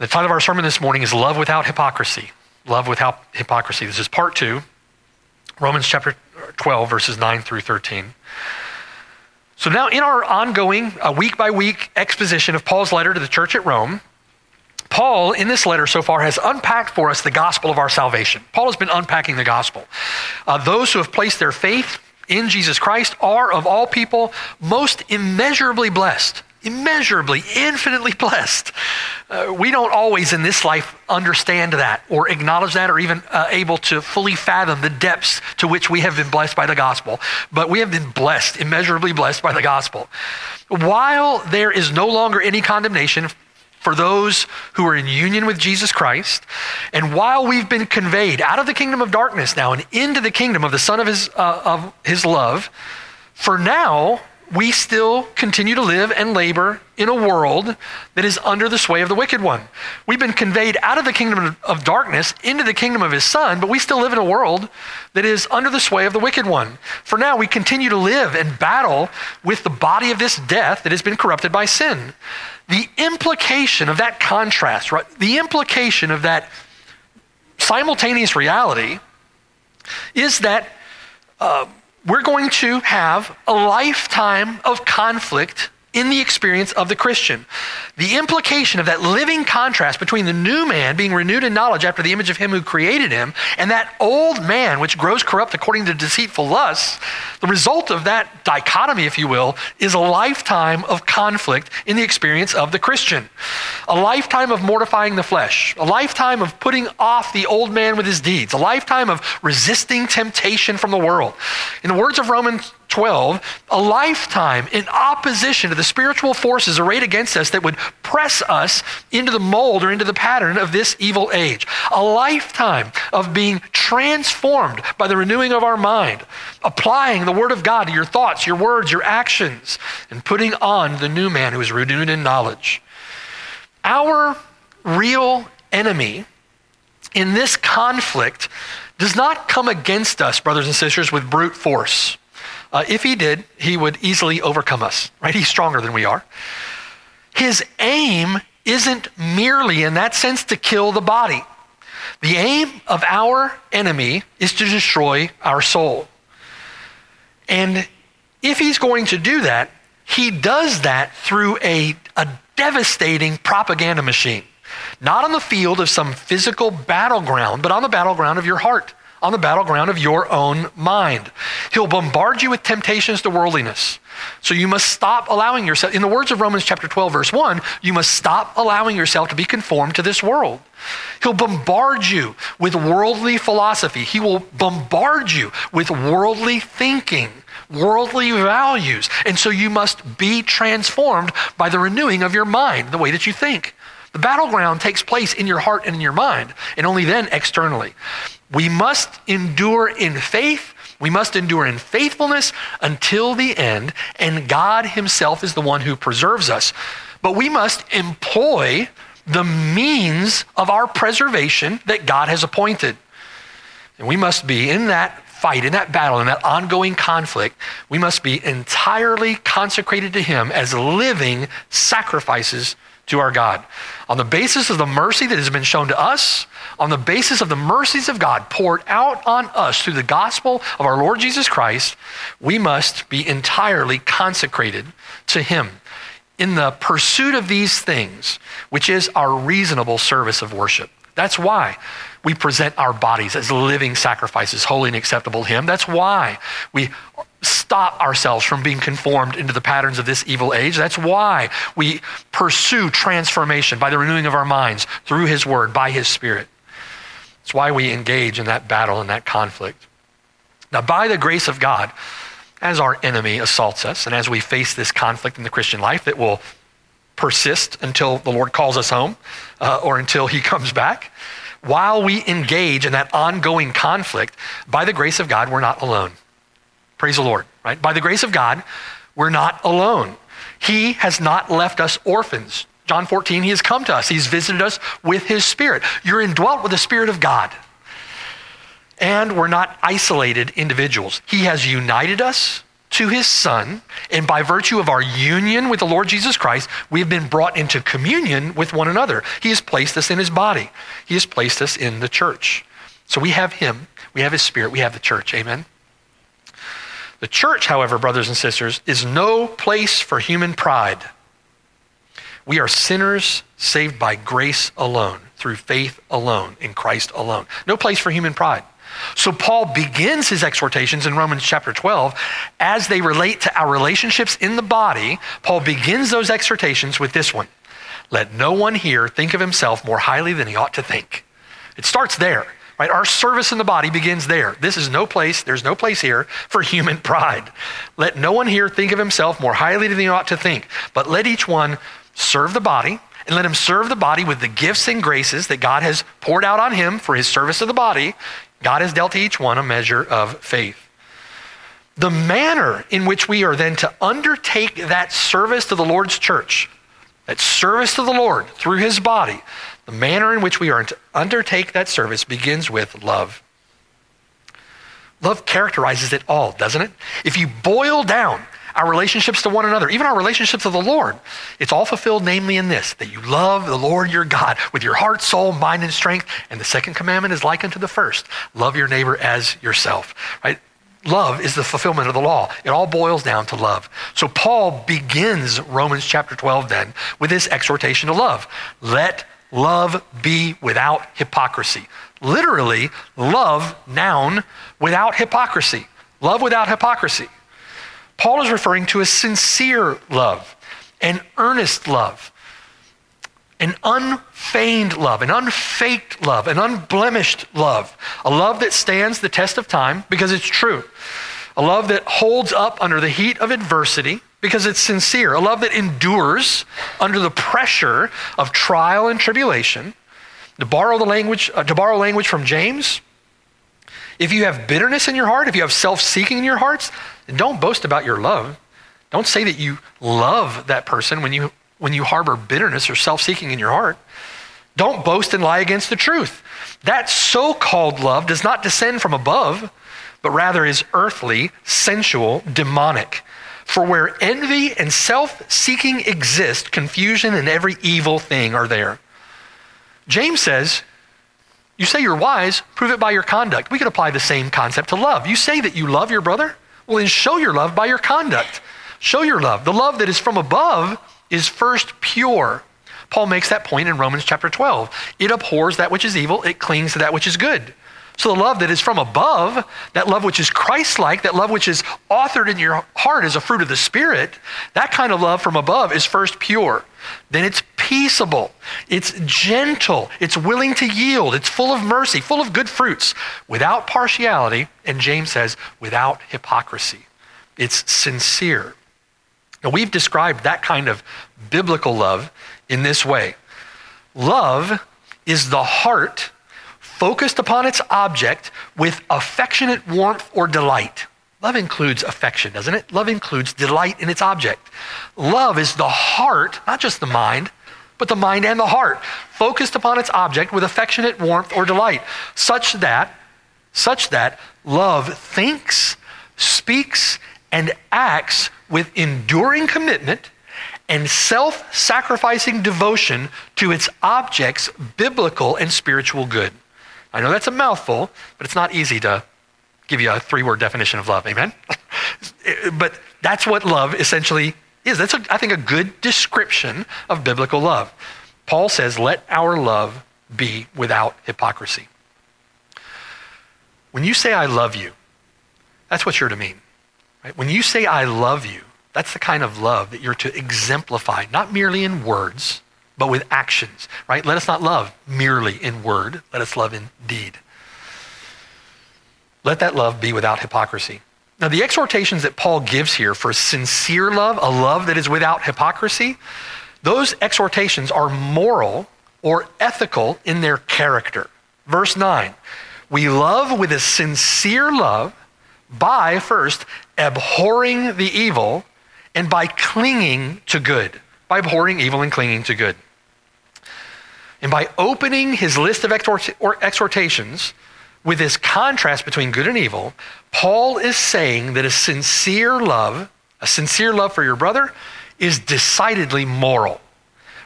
The title of our sermon this morning is Love Without Hypocrisy. Love Without Hypocrisy. This is part two, Romans chapter 12, verses 9 through 13. So, now in our ongoing, week by week exposition of Paul's letter to the church at Rome, Paul, in this letter so far, has unpacked for us the gospel of our salvation. Paul has been unpacking the gospel. Uh, those who have placed their faith in Jesus Christ are, of all people, most immeasurably blessed immeasurably, infinitely blessed. Uh, we don't always in this life understand that or acknowledge that or even uh, able to fully fathom the depths to which we have been blessed by the gospel. But we have been blessed, immeasurably blessed by the gospel. While there is no longer any condemnation for those who are in union with Jesus Christ. And while we've been conveyed out of the kingdom of darkness now and into the kingdom of the Son of His, uh, of his love, for now, we still continue to live and labor in a world that is under the sway of the wicked one. We've been conveyed out of the kingdom of darkness into the kingdom of his son, but we still live in a world that is under the sway of the wicked one. For now, we continue to live and battle with the body of this death that has been corrupted by sin. The implication of that contrast, right? The implication of that simultaneous reality is that. Uh, we're going to have a lifetime of conflict in the experience of the Christian. The implication of that living contrast between the new man being renewed in knowledge after the image of him who created him and that old man which grows corrupt according to deceitful lusts, the result of that dichotomy, if you will, is a lifetime of conflict in the experience of the Christian. A lifetime of mortifying the flesh, a lifetime of putting off the old man with his deeds, a lifetime of resisting temptation from the world. In the words of Romans 12, a lifetime in opposition to the spiritual forces arrayed against us that would press us into the mold or into the pattern of this evil age. A lifetime of being transformed by the renewing of our mind, applying the Word of God to your thoughts, your words, your actions, and putting on the new man who is renewed in knowledge. Our real enemy in this conflict does not come against us, brothers and sisters, with brute force. Uh, if he did, he would easily overcome us, right? He's stronger than we are. His aim isn't merely, in that sense, to kill the body. The aim of our enemy is to destroy our soul. And if he's going to do that, he does that through a, a devastating propaganda machine. Not on the field of some physical battleground, but on the battleground of your heart on the battleground of your own mind. He'll bombard you with temptations to worldliness. So you must stop allowing yourself, in the words of Romans chapter 12, verse 1, you must stop allowing yourself to be conformed to this world. He'll bombard you with worldly philosophy. He will bombard you with worldly thinking, worldly values. And so you must be transformed by the renewing of your mind, the way that you think. The battleground takes place in your heart and in your mind, and only then externally. We must endure in faith. We must endure in faithfulness until the end, and God Himself is the one who preserves us. But we must employ the means of our preservation that God has appointed. And we must be in that fight, in that battle, in that ongoing conflict, we must be entirely consecrated to Him as living sacrifices to our God. On the basis of the mercy that has been shown to us, on the basis of the mercies of God poured out on us through the gospel of our Lord Jesus Christ, we must be entirely consecrated to Him in the pursuit of these things, which is our reasonable service of worship. That's why we present our bodies as living sacrifices, holy and acceptable to Him. That's why we stop ourselves from being conformed into the patterns of this evil age. That's why we pursue transformation by the renewing of our minds through His Word, by His Spirit. It's why we engage in that battle and that conflict. Now, by the grace of God, as our enemy assaults us, and as we face this conflict in the Christian life that will persist until the Lord calls us home uh, or until He comes back, while we engage in that ongoing conflict, by the grace of God, we're not alone. Praise the Lord, right? By the grace of God, we're not alone. He has not left us orphans. John 14, He has come to us. He's visited us with His Spirit. You're indwelt with the Spirit of God. And we're not isolated individuals. He has united us to his Son, and by virtue of our union with the Lord Jesus Christ, we have been brought into communion with one another. He has placed us in his body, he has placed us in the church. So we have him, we have his spirit, we have the church. Amen. The church, however, brothers and sisters, is no place for human pride. We are sinners saved by grace alone, through faith alone, in Christ alone. No place for human pride. So Paul begins his exhortations in Romans chapter 12 as they relate to our relationships in the body. Paul begins those exhortations with this one Let no one here think of himself more highly than he ought to think. It starts there. Right? Our service in the body begins there. This is no place, there's no place here for human pride. Let no one here think of himself more highly than he ought to think, but let each one serve the body and let him serve the body with the gifts and graces that God has poured out on him for his service of the body God has dealt to each one a measure of faith. The manner in which we are then to undertake that service to the Lord's church, that service to the Lord through his body, the manner in which we are to undertake that service begins with love. Love characterizes it all, doesn't it? If you boil down our relationships to one another, even our relationships to the Lord. It's all fulfilled, namely, in this that you love the Lord your God with your heart, soul, mind, and strength. And the second commandment is like unto the first love your neighbor as yourself, right? Love is the fulfillment of the law. It all boils down to love. So Paul begins Romans chapter 12 then with this exhortation to love. Let love be without hypocrisy. Literally, love, noun, without hypocrisy. Love without hypocrisy. Paul is referring to a sincere love, an earnest love, an unfeigned love, an unfaked love, an unblemished love, a love that stands the test of time because it's true, a love that holds up under the heat of adversity because it's sincere, a love that endures under the pressure of trial and tribulation. To borrow the language, uh, to borrow language from James, if you have bitterness in your heart, if you have self-seeking in your hearts, don't boast about your love. Don't say that you love that person when you, when you harbor bitterness or self seeking in your heart. Don't boast and lie against the truth. That so called love does not descend from above, but rather is earthly, sensual, demonic. For where envy and self seeking exist, confusion and every evil thing are there. James says, You say you're wise, prove it by your conduct. We could apply the same concept to love. You say that you love your brother, well, then show your love by your conduct. Show your love. The love that is from above is first pure. Paul makes that point in Romans chapter 12. It abhors that which is evil, it clings to that which is good. So the love that is from above, that love which is Christ like, that love which is authored in your heart as a fruit of the Spirit, that kind of love from above is first pure. Then it's peaceable, it's gentle, it's willing to yield, it's full of mercy, full of good fruits, without partiality, and James says, without hypocrisy. It's sincere. Now, we've described that kind of biblical love in this way love is the heart focused upon its object with affectionate warmth or delight. Love includes affection, doesn't it? Love includes delight in its object. Love is the heart, not just the mind, but the mind and the heart, focused upon its object with affectionate warmth or delight, such that, such that love thinks, speaks, and acts with enduring commitment and self sacrificing devotion to its object's biblical and spiritual good. I know that's a mouthful, but it's not easy to give you a three word definition of love. Amen? but that's what love essentially is. That's, a, I think, a good description of biblical love. Paul says, let our love be without hypocrisy. When you say, I love you, that's what you're to mean. Right? When you say, I love you, that's the kind of love that you're to exemplify, not merely in words, but with actions, right? Let us not love merely in word, let us love in deed. Let that love be without hypocrisy. Now, the exhortations that Paul gives here for sincere love, a love that is without hypocrisy, those exhortations are moral or ethical in their character. Verse 9 We love with a sincere love by first abhorring the evil and by clinging to good. By abhorring evil and clinging to good. And by opening his list of exhortations with this contrast between good and evil, Paul is saying that a sincere love, a sincere love for your brother, is decidedly moral.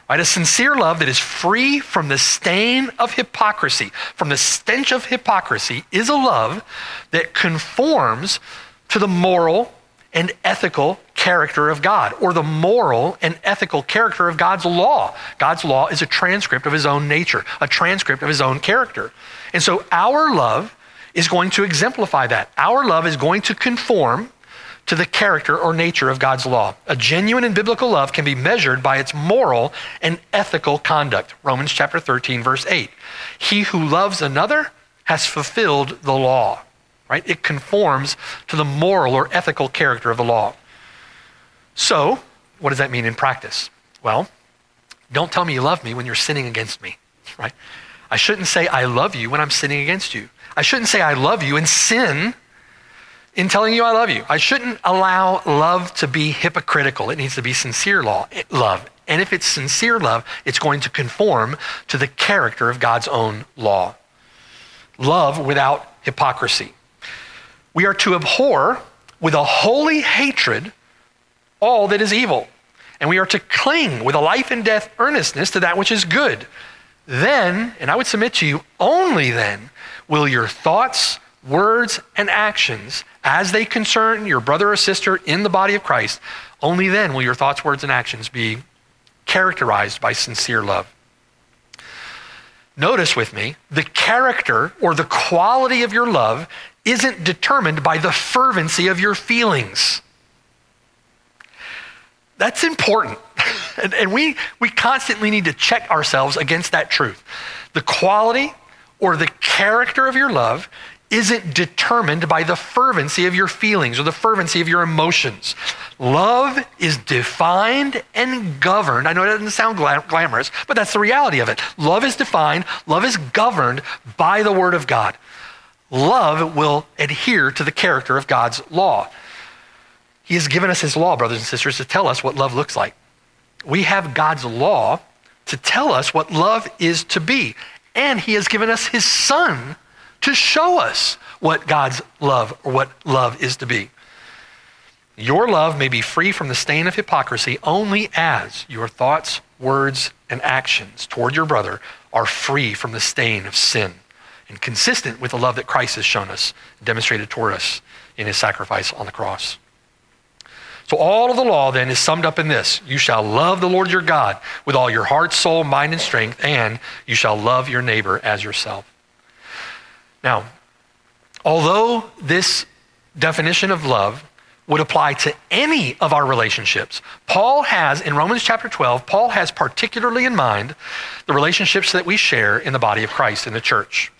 Right? A sincere love that is free from the stain of hypocrisy, from the stench of hypocrisy, is a love that conforms to the moral and ethical character of God, or the moral and ethical character of God's law. God's law is a transcript of his own nature, a transcript of his own character. And so our love is going to exemplify that. Our love is going to conform to the character or nature of God's law. A genuine and biblical love can be measured by its moral and ethical conduct. Romans chapter 13 verse 8. He who loves another has fulfilled the law. Right? It conforms to the moral or ethical character of the law. So, what does that mean in practice? Well, don't tell me you love me when you're sinning against me, right? I shouldn't say I love you when I'm sinning against you. I shouldn't say I love you and sin in telling you I love you. I shouldn't allow love to be hypocritical. It needs to be sincere law, love. And if it's sincere love, it's going to conform to the character of God's own law. Love without hypocrisy. We are to abhor with a holy hatred all that is evil. And we are to cling with a life and death earnestness to that which is good. Then, and I would submit to you, only then will your thoughts, words, and actions as they concern your brother or sister in the body of Christ, only then will your thoughts, words, and actions be characterized by sincere love. Notice with me, the character or the quality of your love isn't determined by the fervency of your feelings. That's important. and, and we, we constantly need to check ourselves against that truth. The quality or the character of your love isn't determined by the fervency of your feelings or the fervency of your emotions. Love is defined and governed. I know it doesn't sound glamorous, but that's the reality of it. Love is defined, love is governed by the Word of God. Love will adhere to the character of God's law. He has given us His law, brothers and sisters, to tell us what love looks like. We have God's law to tell us what love is to be. And He has given us His Son to show us what God's love or what love is to be. Your love may be free from the stain of hypocrisy only as your thoughts, words, and actions toward your brother are free from the stain of sin and consistent with the love that Christ has shown us, demonstrated toward us in his sacrifice on the cross. So, all of the law then is summed up in this You shall love the Lord your God with all your heart, soul, mind, and strength, and you shall love your neighbor as yourself. Now, although this definition of love would apply to any of our relationships, Paul has, in Romans chapter 12, Paul has particularly in mind the relationships that we share in the body of Christ in the church.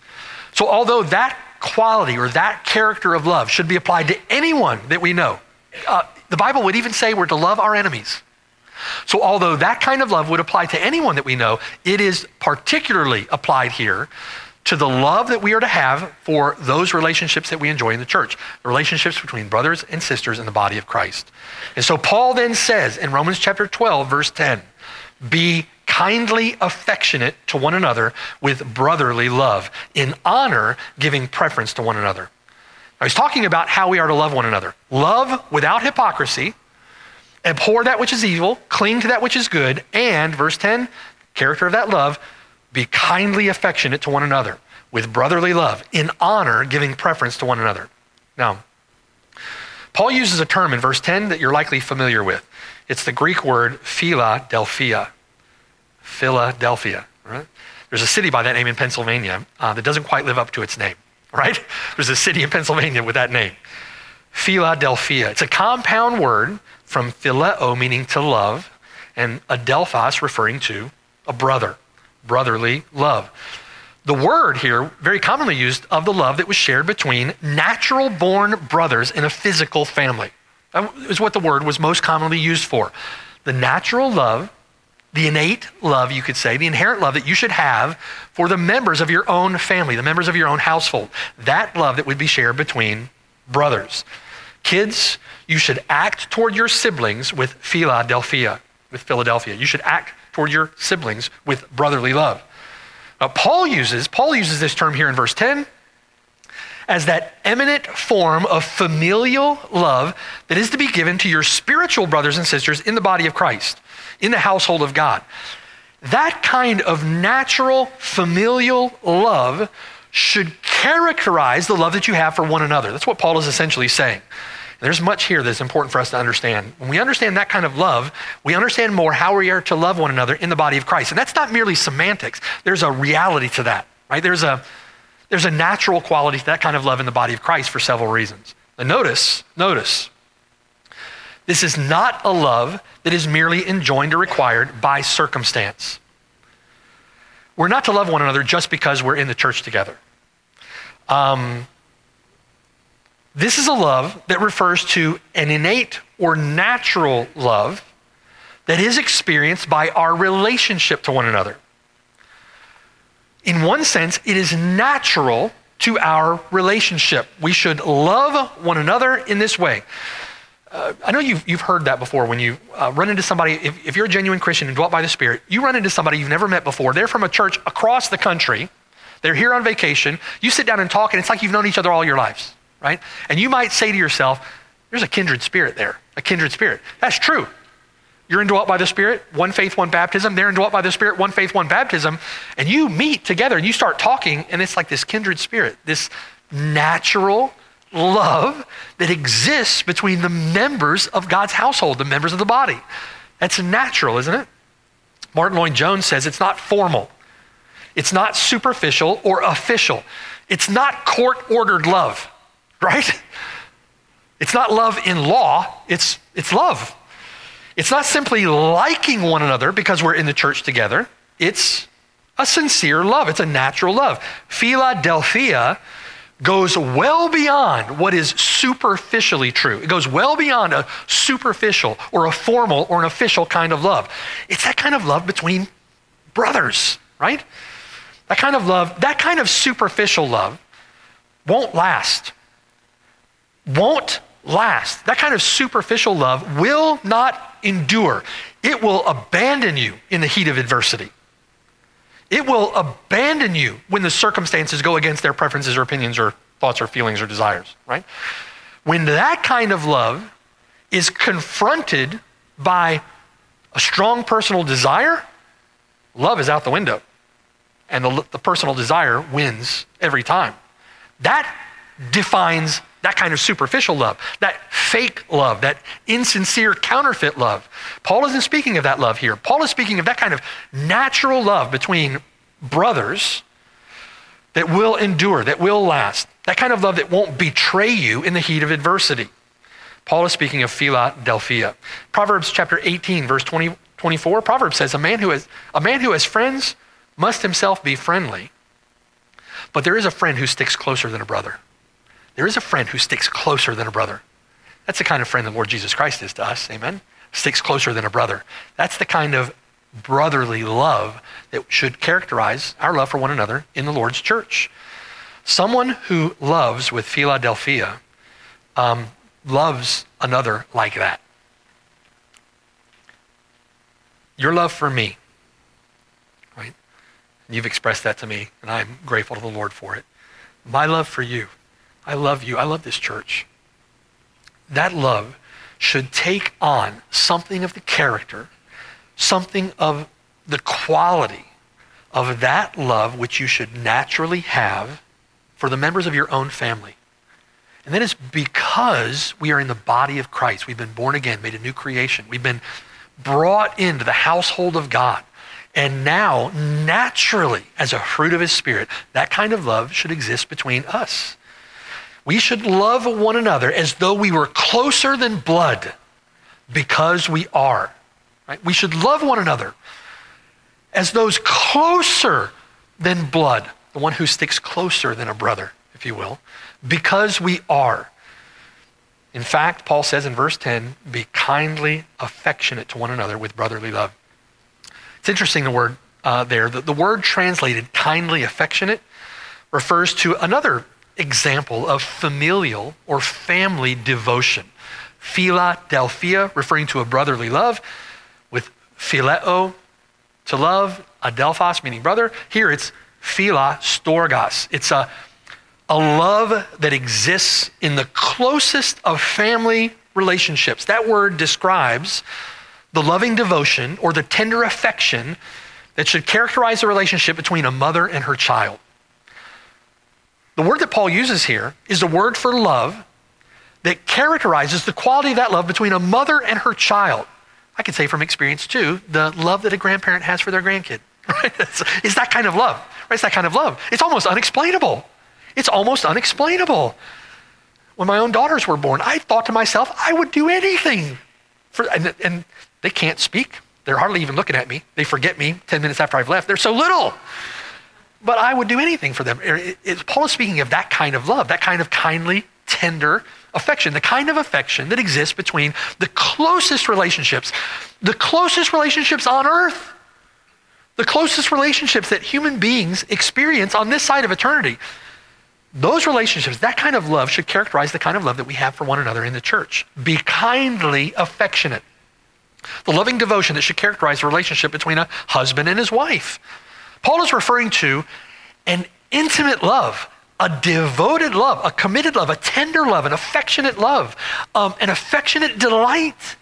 So, although that quality or that character of love should be applied to anyone that we know, uh, the Bible would even say we're to love our enemies. So, although that kind of love would apply to anyone that we know, it is particularly applied here to the love that we are to have for those relationships that we enjoy in the church, the relationships between brothers and sisters in the body of Christ. And so Paul then says in Romans chapter 12, verse 10, be kindly affectionate to one another with brotherly love, in honor, giving preference to one another. Now, he's talking about how we are to love one another. Love without hypocrisy, abhor that which is evil, cling to that which is good, and, verse 10, character of that love, be kindly affectionate to one another with brotherly love, in honor, giving preference to one another. Now, Paul uses a term in verse 10 that you're likely familiar with. It's the Greek word Philadelphia. Philadelphia. Right? There's a city by that name in Pennsylvania uh, that doesn't quite live up to its name, right? There's a city in Pennsylvania with that name. Philadelphia. It's a compound word from phileo, meaning to love, and adelphos, referring to a brother brotherly love. The word here, very commonly used of the love that was shared between natural born brothers in a physical family. Is what the word was most commonly used for. The natural love the innate love, you could say, the inherent love that you should have for the members of your own family, the members of your own household. That love that would be shared between brothers. Kids, you should act toward your siblings with Philadelphia, with Philadelphia. You should act toward your siblings with brotherly love. Now, Paul uses, Paul uses this term here in verse 10 as that eminent form of familial love that is to be given to your spiritual brothers and sisters in the body of Christ in the household of God. That kind of natural familial love should characterize the love that you have for one another. That's what Paul is essentially saying. There's much here that's important for us to understand. When we understand that kind of love, we understand more how we are to love one another in the body of Christ. And that's not merely semantics. There's a reality to that, right? There's a there's a natural quality to that kind of love in the body of Christ for several reasons. And notice, notice, this is not a love that is merely enjoined or required by circumstance. We're not to love one another just because we're in the church together. Um, this is a love that refers to an innate or natural love that is experienced by our relationship to one another. In one sense, it is natural to our relationship. We should love one another in this way. Uh, I know you've, you've heard that before when you uh, run into somebody, if, if you're a genuine Christian and dwelt by the Spirit, you run into somebody you've never met before. They're from a church across the country. They're here on vacation. You sit down and talk, and it's like you've known each other all your lives, right? And you might say to yourself, there's a kindred spirit there, a kindred spirit. That's true. You're indwelt by the Spirit, one faith, one baptism. They're indwelt by the Spirit, one faith, one baptism. And you meet together and you start talking, and it's like this kindred spirit, this natural love that exists between the members of God's household, the members of the body. That's natural, isn't it? Martyn Lloyd-Jones says it's not formal, it's not superficial or official, it's not court ordered love, right? It's not love in law, it's, it's love. It's not simply liking one another because we're in the church together, it's a sincere love, it's a natural love. Philadelphia goes well beyond what is superficially true. It goes well beyond a superficial or a formal or an official kind of love. It's that kind of love between brothers, right? That kind of love, that kind of superficial love won't last. Won't last. That kind of superficial love will not endure. It will abandon you in the heat of adversity. It will abandon you when the circumstances go against their preferences or opinions or thoughts or feelings or desires, right? When that kind of love is confronted by a strong personal desire, love is out the window. And the, the personal desire wins every time. That defines that kind of superficial love, that fake love, that insincere counterfeit love. Paul isn't speaking of that love here. Paul is speaking of that kind of natural love between brothers that will endure, that will last, that kind of love that won't betray you in the heat of adversity. Paul is speaking of Philadelphia. Proverbs chapter 18, verse 20, 24, Proverbs says, a man, who has, a man who has friends must himself be friendly, but there is a friend who sticks closer than a brother. There is a friend who sticks closer than a brother. That's the kind of friend the Lord Jesus Christ is to us. Amen? Sticks closer than a brother. That's the kind of brotherly love that should characterize our love for one another in the Lord's church. Someone who loves with Philadelphia um, loves another like that. Your love for me, right? You've expressed that to me, and I'm grateful to the Lord for it. My love for you I love you. I love this church. That love should take on something of the character, something of the quality of that love which you should naturally have for the members of your own family. And that is because we are in the body of Christ. We've been born again, made a new creation. We've been brought into the household of God. And now, naturally, as a fruit of His Spirit, that kind of love should exist between us. We should love one another as though we were closer than blood because we are. Right? We should love one another as those closer than blood, the one who sticks closer than a brother, if you will, because we are. In fact, Paul says in verse 10 be kindly affectionate to one another with brotherly love. It's interesting the word uh, there. The, the word translated kindly affectionate refers to another example of familial or family devotion. Philadelphia, referring to a brotherly love, with phileo, to love, adelphos, meaning brother. Here it's phila. It's a, a love that exists in the closest of family relationships. That word describes the loving devotion or the tender affection that should characterize the relationship between a mother and her child. The word that Paul uses here is a word for love that characterizes the quality of that love between a mother and her child. I can say from experience too, the love that a grandparent has for their grandkid. Right? It's, it's that kind of love. Right? It's that kind of love. It's almost unexplainable. It's almost unexplainable. When my own daughters were born, I thought to myself, I would do anything. For, and, and they can't speak. They're hardly even looking at me. They forget me 10 minutes after I've left. They're so little. But I would do anything for them. It, it, Paul is speaking of that kind of love, that kind of kindly, tender affection, the kind of affection that exists between the closest relationships, the closest relationships on earth, the closest relationships that human beings experience on this side of eternity. Those relationships, that kind of love should characterize the kind of love that we have for one another in the church. Be kindly affectionate. The loving devotion that should characterize the relationship between a husband and his wife. Paul is referring to an intimate love, a devoted love, a committed love, a tender love, an affectionate love, um, an affectionate delight.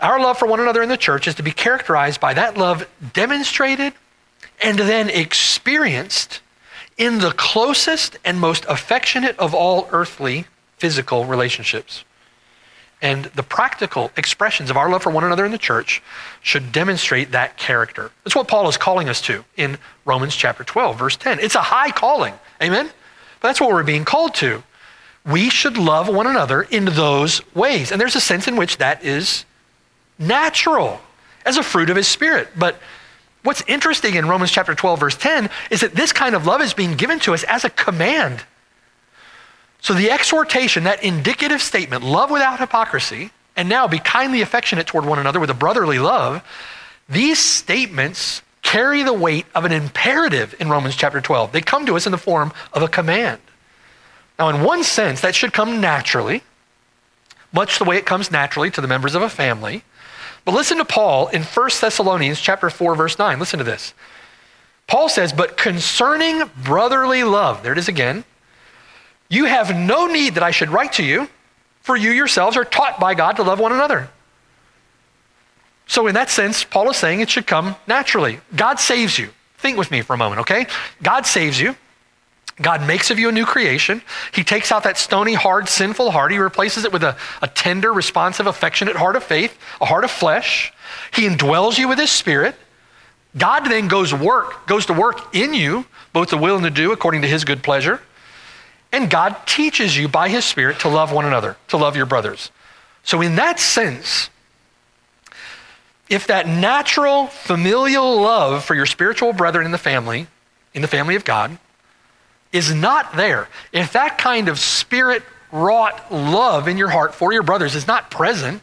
Our love for one another in the church is to be characterized by that love demonstrated and then experienced in the closest and most affectionate of all earthly physical relationships. And the practical expressions of our love for one another in the church should demonstrate that character. That's what Paul is calling us to in Romans chapter 12, verse 10. It's a high calling. Amen? But that's what we're being called to. We should love one another in those ways. And there's a sense in which that is natural as a fruit of his spirit. But what's interesting in Romans chapter 12, verse 10 is that this kind of love is being given to us as a command. So the exhortation, that indicative statement, love without hypocrisy, and now be kindly affectionate toward one another with a brotherly love, these statements carry the weight of an imperative in Romans chapter 12. They come to us in the form of a command. Now, in one sense, that should come naturally, much the way it comes naturally to the members of a family. But listen to Paul in 1 Thessalonians chapter 4 verse 9. Listen to this. Paul says, "But concerning brotherly love, there it is again, you have no need that I should write to you, for you yourselves are taught by God to love one another." So in that sense, Paul is saying it should come naturally. God saves you. Think with me for a moment, okay? God saves you. God makes of you a new creation. He takes out that stony, hard, sinful heart. He replaces it with a, a tender, responsive, affectionate heart of faith, a heart of flesh. He indwells you with his spirit. God then goes work, goes to work in you, both the will and the do according to his good pleasure. And God teaches you by his spirit to love one another, to love your brothers. So in that sense, if that natural familial love for your spiritual brethren in the family, in the family of God, is not there, if that kind of spirit wrought love in your heart for your brothers is not present,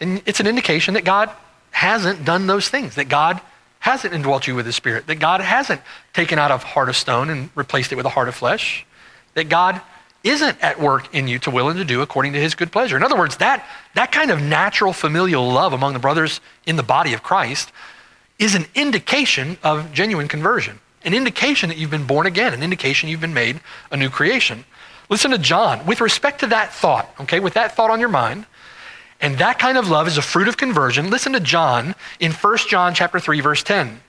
then it's an indication that God hasn't done those things, that God hasn't indwelt you with his spirit, that God hasn't taken out a heart of stone and replaced it with a heart of flesh, that God isn't at work in you to will and to do according to his good pleasure. In other words, that, that kind of natural familial love among the brothers in the body of Christ is an indication of genuine conversion an indication that you've been born again, an indication you've been made a new creation. Listen to John. With respect to that thought, okay, with that thought on your mind, and that kind of love is a fruit of conversion, listen to John in 1 John chapter 3 verse 10.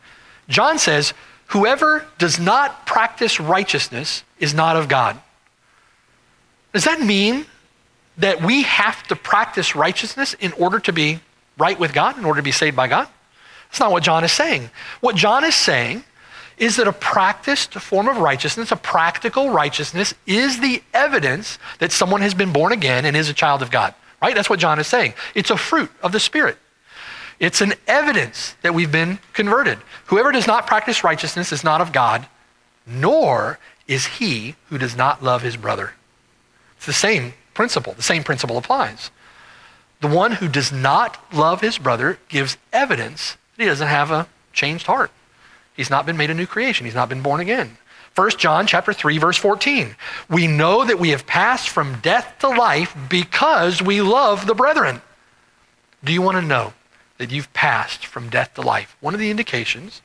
John says, "Whoever does not practice righteousness is not of God." Does that mean that we have to practice righteousness in order to be right with God, in order to be saved by God? That's not what John is saying. What John is saying is that a practiced form of righteousness, a practical righteousness, is the evidence that someone has been born again and is a child of God. Right? That's what John is saying. It's a fruit of the Spirit. It's an evidence that we've been converted. Whoever does not practice righteousness is not of God, nor is he who does not love his brother. It's the same principle. The same principle applies. The one who does not love his brother gives evidence that He doesn't have a changed heart. He's not been made a new creation. He's not been born again. 1 John chapter 3 verse 14. We know that we have passed from death to life because we love the brethren. Do you want to know that you've passed from death to life? One of the indications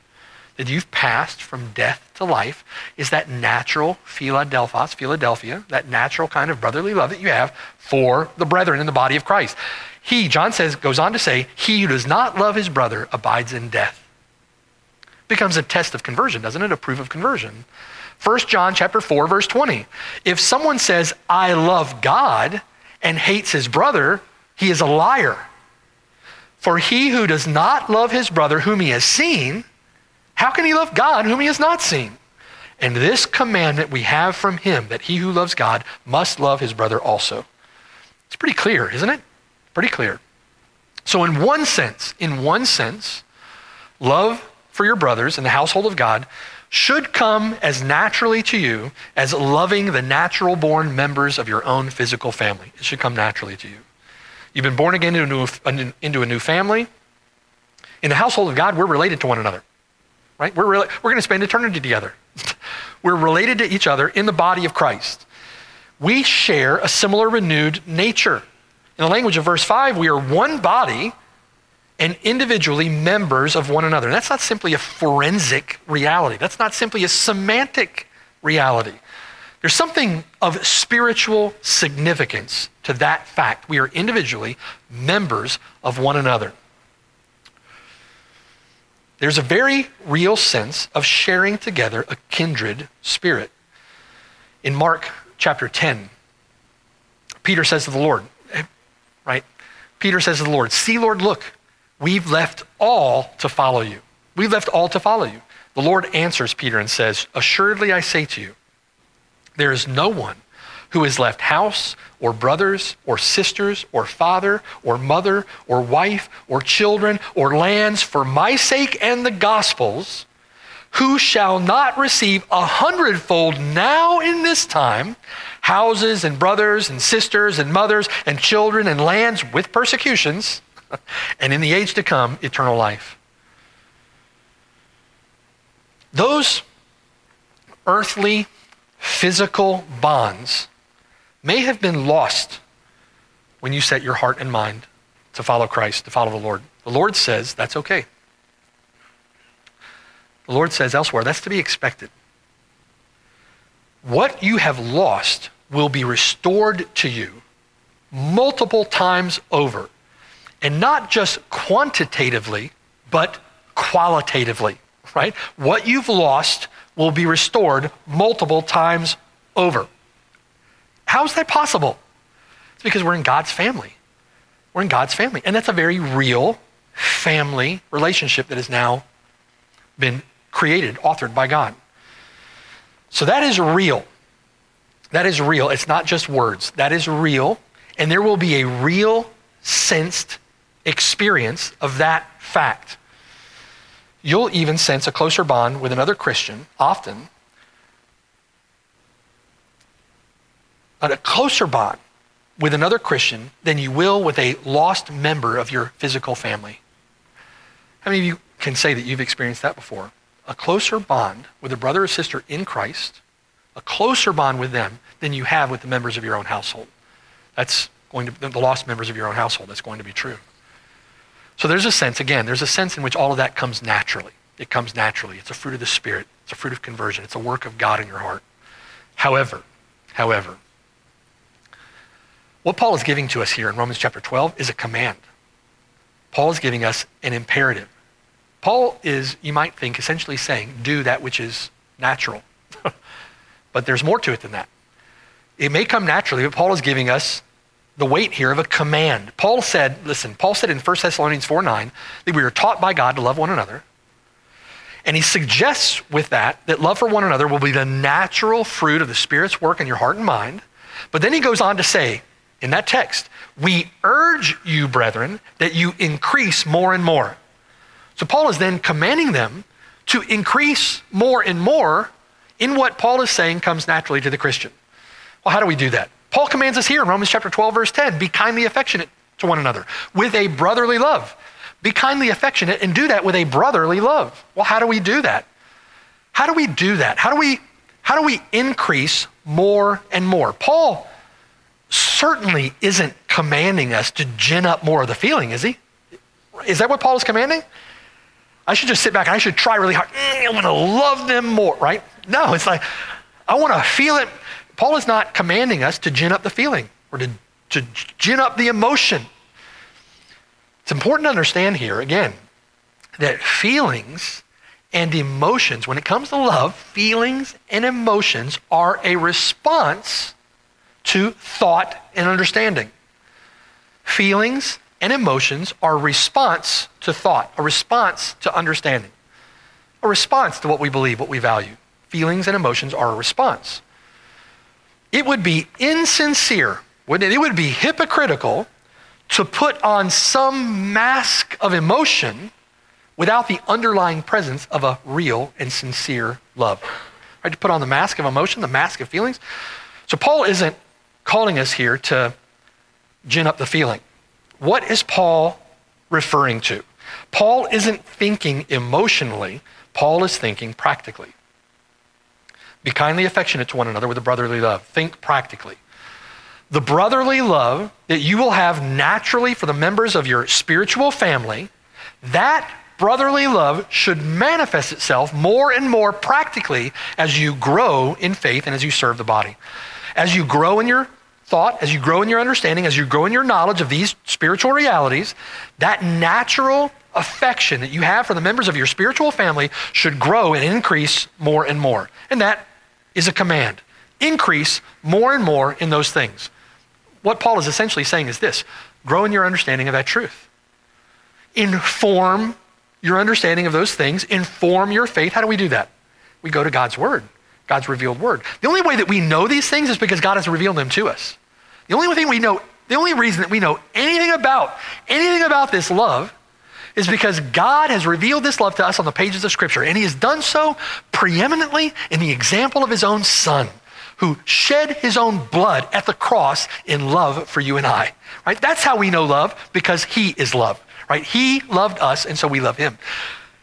that you've passed from death to life is that natural Philadelphos, Philadelphia, that natural kind of brotherly love that you have for the brethren in the body of Christ. He, John says, goes on to say, he who does not love his brother abides in death. Becomes a test of conversion, doesn't it? A proof of conversion. 1 John chapter 4 verse 20. If someone says I love God and hates his brother, he is a liar. For he who does not love his brother whom he has seen, how can he love God whom he has not seen? And this commandment we have from him that he who loves God must love his brother also. It's pretty clear, isn't it? Pretty clear. So in one sense, in one sense, love for your brothers in the household of God should come as naturally to you as loving the natural born members of your own physical family. It should come naturally to you. You've been born again into a new, into a new family. In the household of God, we're related to one another, right? We're, really, we're going to spend eternity together. we're related to each other in the body of Christ. We share a similar renewed nature. In the language of verse 5, we are one body and individually members of one another. And that's not simply a forensic reality, that's not simply a semantic reality. There's something of spiritual significance to that fact. We are individually members of one another. There's a very real sense of sharing together a kindred spirit. In Mark chapter 10, Peter says to the Lord, right? Peter says to the Lord, See, Lord, look, We've left all to follow you. We've left all to follow you. The Lord answers Peter and says, Assuredly I say to you, there is no one who has left house or brothers or sisters or father or mother or wife or children or lands for my sake and the gospel's, who shall not receive a hundredfold now in this time houses and brothers and sisters and mothers and children and lands with persecutions and in the age to come, eternal life. Those earthly, physical bonds may have been lost when you set your heart and mind to follow Christ, to follow the Lord. The Lord says that's okay. The Lord says elsewhere that's to be expected. What you have lost will be restored to you multiple times over and not just quantitatively, but qualitatively, right? What you've lost will be restored multiple times over. How is that possible? It's because we're in God's family. We're in God's family. And that's a very real family relationship that has now been created, authored by God. So that is real. That is real. It's not just words. That is real. And there will be a real, sensed experience of that fact. You'll even sense a closer bond with another Christian, often, a closer bond with another Christian than you will with a lost member of your physical family. How many of you can say that you've experienced that before? A closer bond with a brother or sister in Christ, a closer bond with them than you have with the members of your own household. That's going to the lost members of your own household. That's going to be true. So there's a sense, again, there's a sense in which all of that comes naturally. It comes naturally. It's a fruit of the Spirit, it's a fruit of conversion, it's a work of God in your heart. However, however, what Paul is giving to us here in Romans chapter 12 is a command. Paul is giving us an imperative. Paul is, you might think, essentially saying, do that which is natural. but there's more to it than that. It may come naturally, but Paul is giving us the weight here of a command. Paul said, listen, Paul said in 1 Thessalonians 4 9 that we are taught by God to love one another. And he suggests with that that love for one another will be the natural fruit of the Spirit's work in your heart and mind. But then he goes on to say in that text, we urge you, brethren, that you increase more and more. So Paul is then commanding them to increase more and more in what Paul is saying comes naturally to the Christian. Well, how do we do that? Paul commands us here in Romans chapter 12, verse 10 be kindly affectionate to one another with a brotherly love. Be kindly affectionate and do that with a brotherly love. Well, how do we do that? How do we do that? How do we how do we increase more and more? Paul certainly isn't commanding us to gin up more of the feeling, is he? Is that what Paul is commanding? I should just sit back and I should try really hard. Mm, I want to love them more, right? No, it's like, I want to feel it. Paul is not commanding us to gin up the feeling or to, to gin up the emotion. It's important to understand here, again, that feelings and emotions, when it comes to love, feelings and emotions are a response to thought and understanding. Feelings and emotions are a response to thought, a response to understanding, a response to what we believe, what we value. Feelings and emotions are a response. It would be insincere, wouldn't it? It would be hypocritical to put on some mask of emotion without the underlying presence of a real and sincere love. Right? To put on the mask of emotion, the mask of feelings. So Paul isn't calling us here to gin up the feeling. What is Paul referring to? Paul isn't thinking emotionally, Paul is thinking practically. Be kindly affectionate to one another with a brotherly love. Think practically. The brotherly love that you will have naturally for the members of your spiritual family, that brotherly love should manifest itself more and more practically as you grow in faith and as you serve the body. As you grow in your thought, as you grow in your understanding, as you grow in your knowledge of these spiritual realities, that natural affection that you have for the members of your spiritual family should grow and increase more and more. And that is a command. Increase more and more in those things. What Paul is essentially saying is this grow in your understanding of that truth. Inform your understanding of those things, inform your faith. How do we do that? We go to God's Word. God's revealed word. The only way that we know these things is because God has revealed them to us. The only thing we know, the only reason that we know anything about anything about this love is because God has revealed this love to us on the pages of Scripture, and He has done so preeminently in the example of His own Son, who shed His own blood at the cross in love for you and I. Right? That's how we know love because He is love. Right? He loved us, and so we love Him.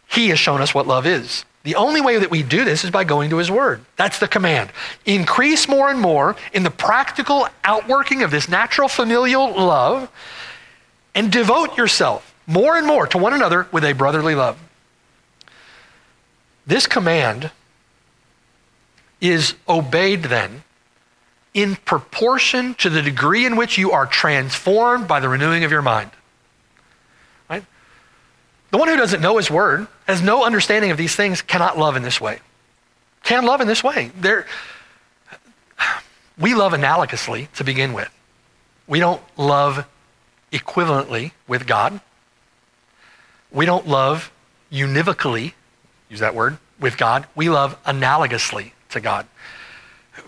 He has shown us what love is. The only way that we do this is by going to his word. That's the command. Increase more and more in the practical outworking of this natural familial love and devote yourself more and more to one another with a brotherly love. This command is obeyed then in proportion to the degree in which you are transformed by the renewing of your mind. Right? The one who doesn't know his word, has no understanding of these things, cannot love in this way. Can love in this way. There, we love analogously to begin with. We don't love equivalently with God. We don't love univocally, use that word, with God. We love analogously to God.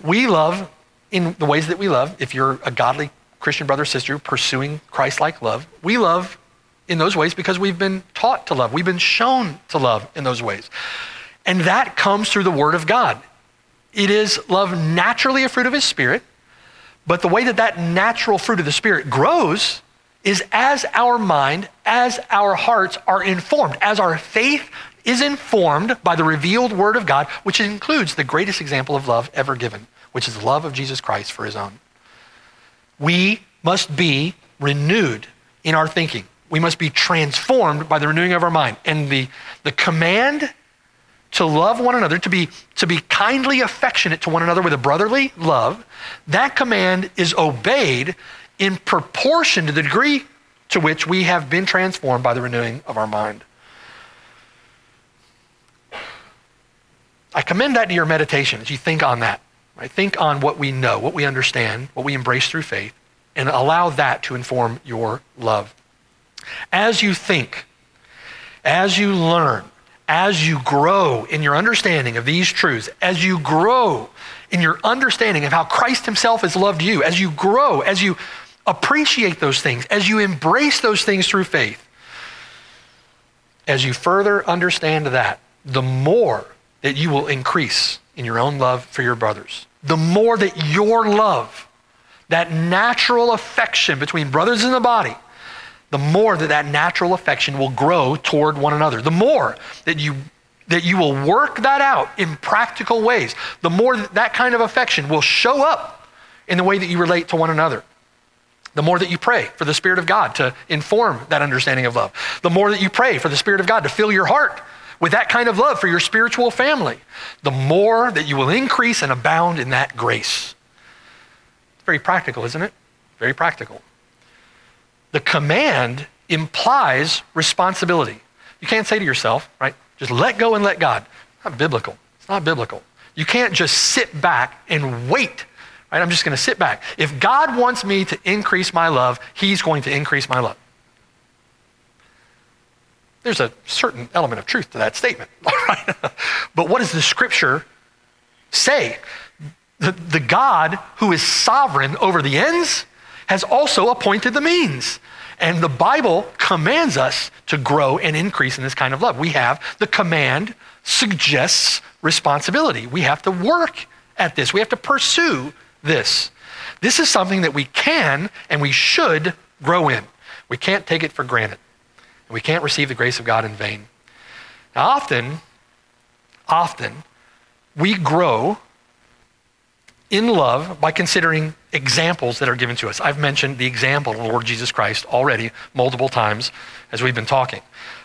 We love in the ways that we love, if you're a godly Christian brother or sister pursuing Christ like love, we love in those ways because we've been taught to love. We've been shown to love in those ways. And that comes through the Word of God. It is love naturally a fruit of His Spirit, but the way that that natural fruit of the Spirit grows is as our mind, as our hearts are informed, as our faith is informed by the revealed Word of God, which includes the greatest example of love ever given, which is the love of Jesus Christ for His own. We must be renewed in our thinking. We must be transformed by the renewing of our mind. And the, the command to love one another, to be, to be kindly affectionate to one another with a brotherly love, that command is obeyed in proportion to the degree to which we have been transformed by the renewing of our mind. I commend that to your meditation as you think on that. Right? Think on what we know, what we understand, what we embrace through faith, and allow that to inform your love. As you think, as you learn, as you grow in your understanding of these truths, as you grow in your understanding of how Christ Himself has loved you, as you grow, as you appreciate those things, as you embrace those things through faith, as you further understand that, the more that you will increase in your own love for your brothers. The more that your love, that natural affection between brothers in the body, the more that that natural affection will grow toward one another. The more that you that you will work that out in practical ways, the more that, that kind of affection will show up in the way that you relate to one another. The more that you pray for the Spirit of God to inform that understanding of love. The more that you pray for the Spirit of God to fill your heart with that kind of love for your spiritual family, the more that you will increase and abound in that grace. It's very practical, isn't it? Very practical. The command implies responsibility. You can't say to yourself, right, just let go and let God. Not biblical. It's not biblical. You can't just sit back and wait. Right? I'm just going to sit back. If God wants me to increase my love, He's going to increase my love. There's a certain element of truth to that statement. But what does the scripture say? The, the God who is sovereign over the ends has also appointed the means. And the Bible commands us to grow and increase in this kind of love. We have the command suggests responsibility. We have to work at this, we have to pursue this. This is something that we can and we should grow in. We can't take it for granted. And we can't receive the grace of God in vain. Now, often, often, we grow in love by considering examples that are given to us. I've mentioned the example of the Lord Jesus Christ already multiple times as we've been talking.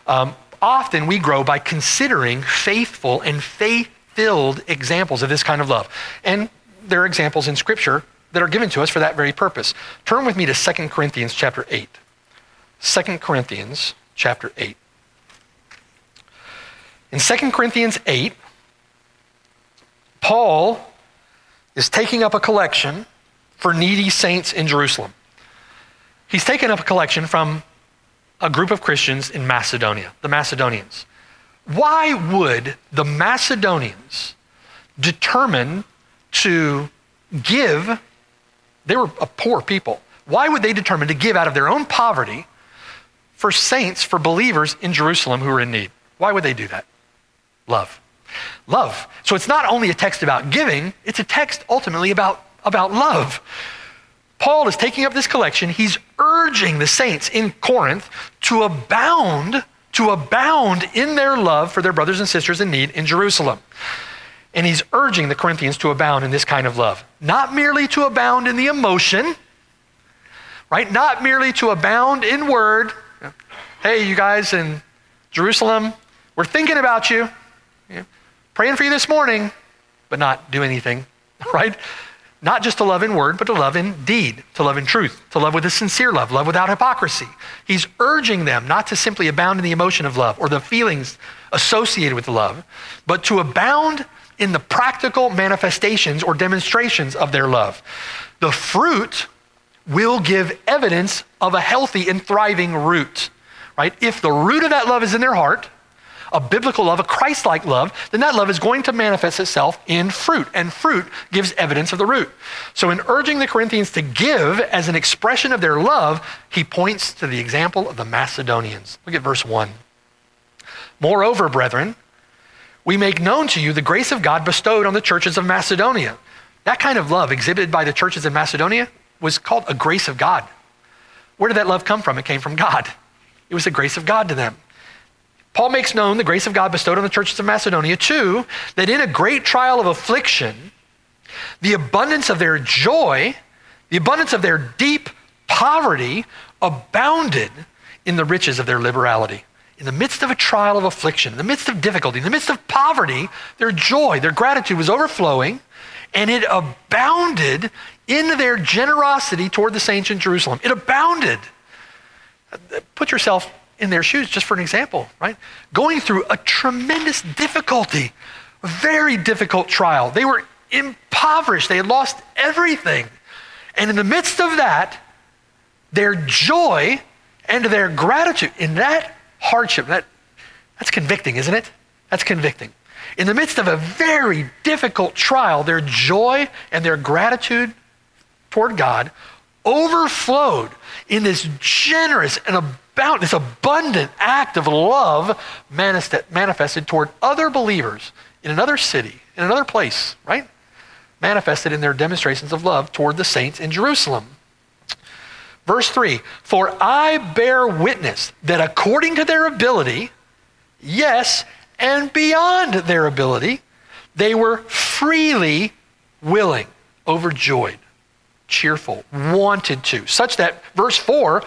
Um, often we grow by considering faithful and faith filled examples of this kind of love. And there are examples in Scripture that are given to us for that very purpose. Turn with me to 2 Corinthians chapter 8. 2 Corinthians chapter 8. In 2 Corinthians 8, Paul is taking up a collection for needy saints in Jerusalem. He's taken up a collection from a group of Christians in Macedonia, the Macedonians. Why would the Macedonians determine to give? They were a poor people. Why would they determine to give out of their own poverty for saints, for believers in Jerusalem who are in need? Why would they do that? Love love. So it's not only a text about giving, it's a text ultimately about, about love. Paul is taking up this collection. He's urging the saints in Corinth to abound, to abound in their love for their brothers and sisters in need in Jerusalem. And he's urging the Corinthians to abound in this kind of love. Not merely to abound in the emotion, right? Not merely to abound in word. Hey, you guys in Jerusalem, we're thinking about you praying for you this morning, but not do anything, right? Not just to love in word, but to love in deed, to love in truth, to love with a sincere love, love without hypocrisy. He's urging them not to simply abound in the emotion of love or the feelings associated with love, but to abound in the practical manifestations or demonstrations of their love. The fruit will give evidence of a healthy and thriving root, right? If the root of that love is in their heart, a biblical love, a Christ like love, then that love is going to manifest itself in fruit. And fruit gives evidence of the root. So, in urging the Corinthians to give as an expression of their love, he points to the example of the Macedonians. Look at verse 1. Moreover, brethren, we make known to you the grace of God bestowed on the churches of Macedonia. That kind of love exhibited by the churches in Macedonia was called a grace of God. Where did that love come from? It came from God. It was the grace of God to them. Paul makes known the grace of God bestowed on the churches of Macedonia, too, that in a great trial of affliction, the abundance of their joy, the abundance of their deep poverty, abounded in the riches of their liberality. In the midst of a trial of affliction, in the midst of difficulty, in the midst of poverty, their joy, their gratitude was overflowing, and it abounded in their generosity toward the saints in Jerusalem. It abounded. Put yourself in their shoes, just for an example, right? Going through a tremendous difficulty, a very difficult trial. They were impoverished, they had lost everything. And in the midst of that, their joy and their gratitude in that hardship, that, that's convicting, isn't it? That's convicting. In the midst of a very difficult trial, their joy and their gratitude toward God overflowed in this generous and this abundant act of love manifested toward other believers in another city, in another place, right? Manifested in their demonstrations of love toward the saints in Jerusalem. Verse 3 For I bear witness that according to their ability, yes, and beyond their ability, they were freely willing, overjoyed, cheerful, wanted to, such that, verse 4,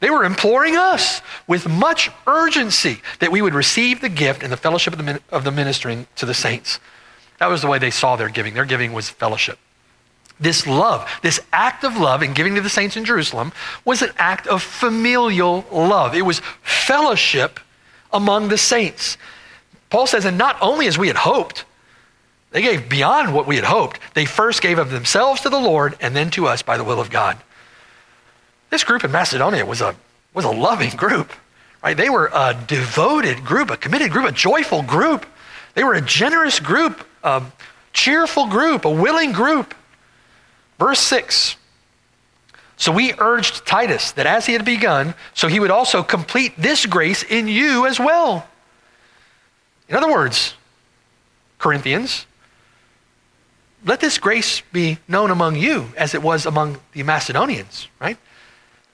they were imploring us with much urgency that we would receive the gift and the fellowship of the, of the ministering to the saints. That was the way they saw their giving. Their giving was fellowship. This love, this act of love in giving to the saints in Jerusalem was an act of familial love. It was fellowship among the saints. Paul says, and not only as we had hoped, they gave beyond what we had hoped. They first gave of themselves to the Lord and then to us by the will of God. This group in Macedonia was a, was a loving group, right? They were a devoted group, a committed group, a joyful group. They were a generous group, a cheerful group, a willing group. Verse 6 So we urged Titus that as he had begun, so he would also complete this grace in you as well. In other words, Corinthians, let this grace be known among you as it was among the Macedonians, right?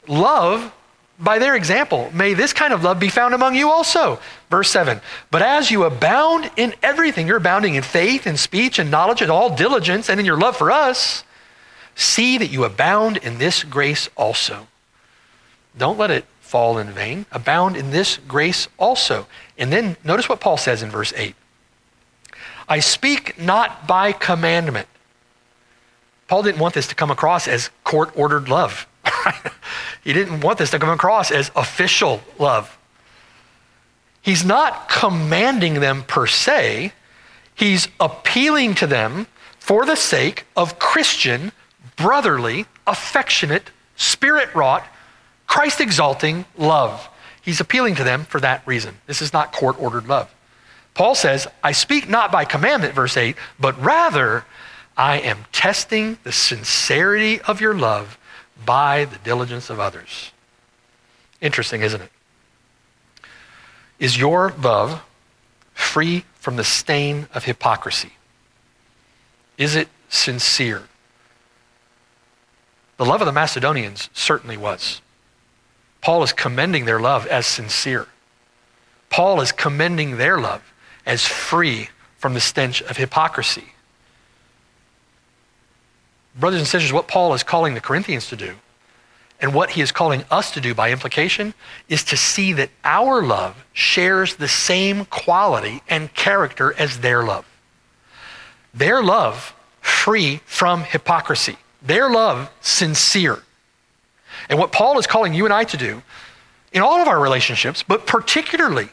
Love by their example. May this kind of love be found among you also. Verse 7 But as you abound in everything, you're abounding in faith and speech and knowledge and all diligence and in your love for us. See that you abound in this grace also. Don't let it fall in vain. Abound in this grace also. And then notice what Paul says in verse 8 I speak not by commandment. Paul didn't want this to come across as court ordered love. he didn't want this to come across as official love. He's not commanding them per se, he's appealing to them for the sake of Christian brotherly, affectionate, spirit wrought, Christ exalting love. He's appealing to them for that reason. This is not court ordered love. Paul says, I speak not by commandment, verse 8, but rather I am testing the sincerity of your love by the diligence of others. Interesting, isn't it? Is your love free from the stain of hypocrisy? Is it sincere? The love of the Macedonians certainly was. Paul is commending their love as sincere. Paul is commending their love as free from the stench of hypocrisy. Brothers and sisters, what Paul is calling the Corinthians to do, and what he is calling us to do by implication, is to see that our love shares the same quality and character as their love. Their love free from hypocrisy their love sincere. And what Paul is calling you and I to do in all of our relationships, but particularly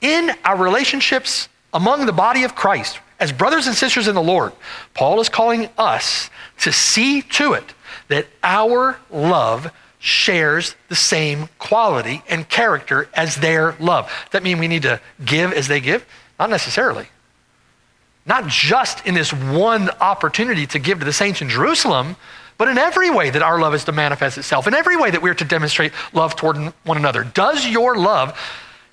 in our relationships among the body of Christ, as brothers and sisters in the Lord, Paul is calling us to see to it that our love shares the same quality and character as their love. Does that mean we need to give as they give? Not necessarily. Not just in this one opportunity to give to the saints in Jerusalem, but in every way that our love is to manifest itself, in every way that we're to demonstrate love toward one another. Does your love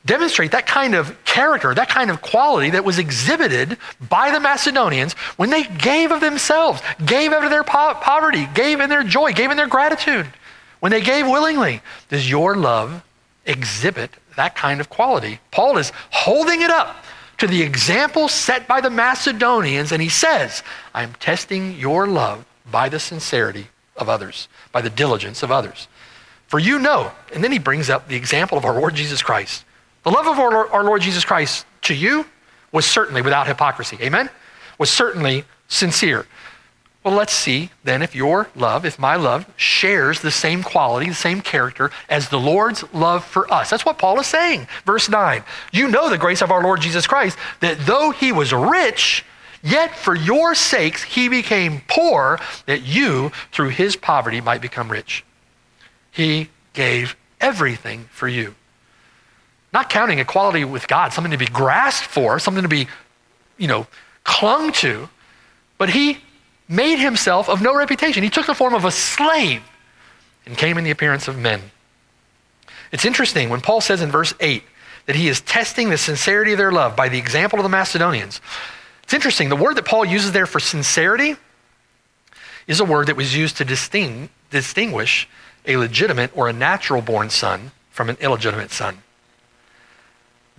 demonstrate that kind of character, that kind of quality that was exhibited by the Macedonians when they gave of themselves, gave out of their po- poverty, gave in their joy, gave in their gratitude, when they gave willingly? Does your love exhibit that kind of quality? Paul is holding it up to the example set by the Macedonians, and he says, I'm testing your love by the sincerity of others, by the diligence of others. For you know, and then he brings up the example of our Lord Jesus Christ. The love of our, Lord Jesus Christ to you was certainly without hypocrisy. Amen? Was certainly sincere. Well, let's see then if your love, if my love, shares the same quality, the same character as the Lord's love for us. That's what Paul is saying. Verse 9 You know the grace of our Lord Jesus Christ, that though he was rich, yet for your sakes he became poor, that you, through his poverty, might become rich. He gave everything for you. Not counting equality with God, something to be grasped for, something to be, you know, clung to, but he made himself of no reputation. He took the form of a slave and came in the appearance of men. It's interesting when Paul says in verse 8 that he is testing the sincerity of their love by the example of the Macedonians. It's interesting. The word that Paul uses there for sincerity is a word that was used to distinguish a legitimate or a natural born son from an illegitimate son.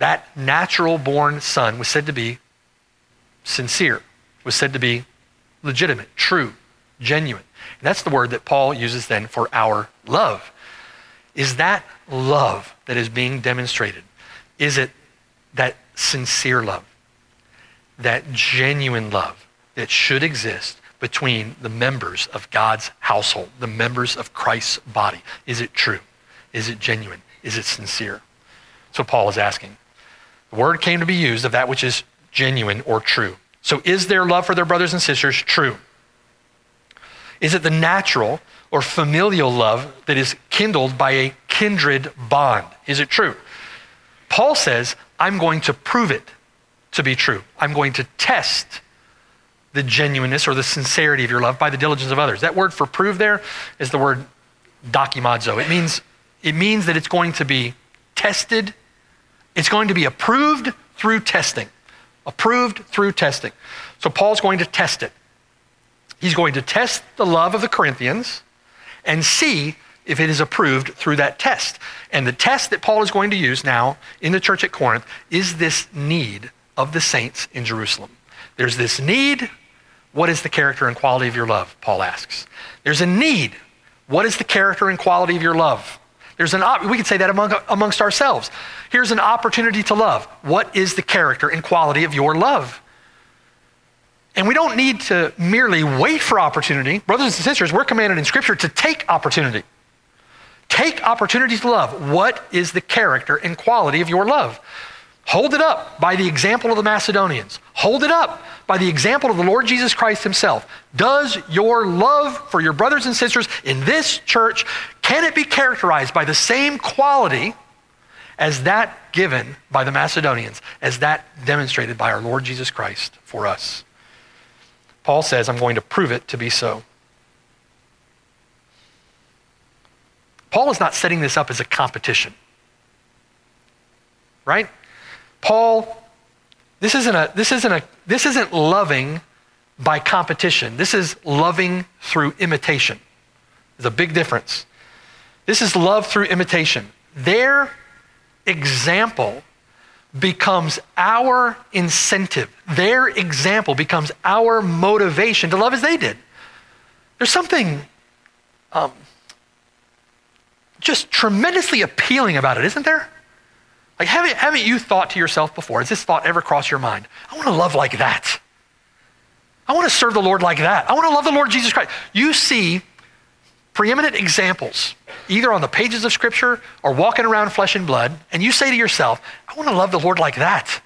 That natural born son was said to be sincere, was said to be legitimate, true, genuine. And that's the word that Paul uses then for our love. Is that love that is being demonstrated? Is it that sincere love, that genuine love that should exist between the members of God's household, the members of Christ's body? Is it true? Is it genuine? Is it sincere? So Paul is asking. The word came to be used of that which is genuine or true. So is their love for their brothers and sisters true? Is it the natural or familial love that is kindled by a kindred bond? Is it true? Paul says, I'm going to prove it to be true. I'm going to test the genuineness or the sincerity of your love by the diligence of others. That word for prove there is the word dokimazo. It means, it means that it's going to be tested, it's going to be approved through testing. Approved through testing. So Paul's going to test it. He's going to test the love of the Corinthians and see if it is approved through that test. And the test that Paul is going to use now in the church at Corinth is this need of the saints in Jerusalem. There's this need. What is the character and quality of your love? Paul asks. There's a need. What is the character and quality of your love? There's an we could say that among, amongst ourselves. Here's an opportunity to love. What is the character and quality of your love? And we don't need to merely wait for opportunity. Brothers and sisters, we're commanded in Scripture to take opportunity. Take opportunity to love. What is the character and quality of your love? Hold it up by the example of the Macedonians. Hold it up by the example of the Lord Jesus Christ himself. Does your love for your brothers and sisters in this church, can it be characterized by the same quality as that given by the Macedonians, as that demonstrated by our Lord Jesus Christ for us? Paul says, I'm going to prove it to be so. Paul is not setting this up as a competition. Right? Paul, this isn't a this isn't a this isn't loving by competition. This is loving through imitation. There's a big difference. This is love through imitation. Their example becomes our incentive. Their example becomes our motivation to love as they did. There's something um, just tremendously appealing about it, isn't there? Like, haven't, haven't you thought to yourself before, has this thought ever crossed your mind? I want to love like that. I want to serve the Lord like that. I want to love the Lord Jesus Christ. You see preeminent examples, either on the pages of Scripture or walking around flesh and blood, and you say to yourself, I want to love the Lord like that.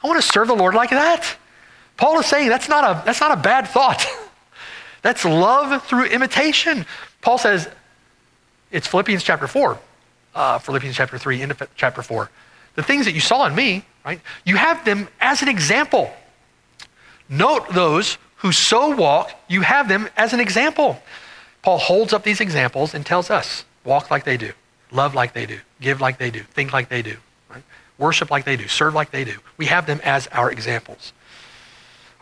I want to serve the Lord like that. Paul is saying that's not a, that's not a bad thought. that's love through imitation. Paul says, it's Philippians chapter 4, uh, Philippians chapter 3, into chapter 4. The things that you saw in me, right, you have them as an example. Note those who so walk, you have them as an example. Paul holds up these examples and tells us walk like they do, love like they do, give like they do, think like they do, right? worship like they do, serve like they do. We have them as our examples.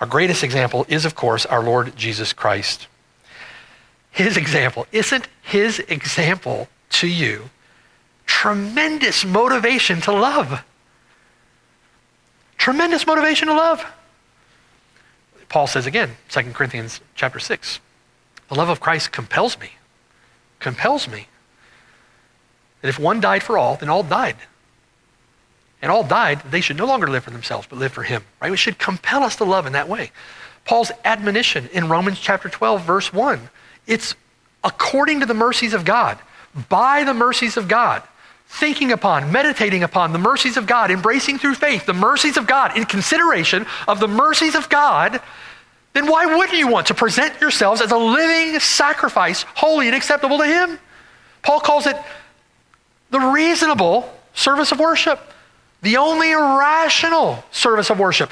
Our greatest example is, of course, our Lord Jesus Christ. His example. Isn't his example to you tremendous motivation to love? Tremendous motivation to love. Paul says again, 2 Corinthians chapter 6. The love of Christ compels me, compels me. That if one died for all, then all died. And all died, they should no longer live for themselves, but live for him. Right? It should compel us to love in that way. Paul's admonition in Romans chapter 12, verse 1. It's according to the mercies of God, by the mercies of God, thinking upon, meditating upon the mercies of God, embracing through faith the mercies of God, in consideration of the mercies of God then why wouldn't you want to present yourselves as a living sacrifice, holy and acceptable to Him? Paul calls it the reasonable service of worship, the only rational service of worship.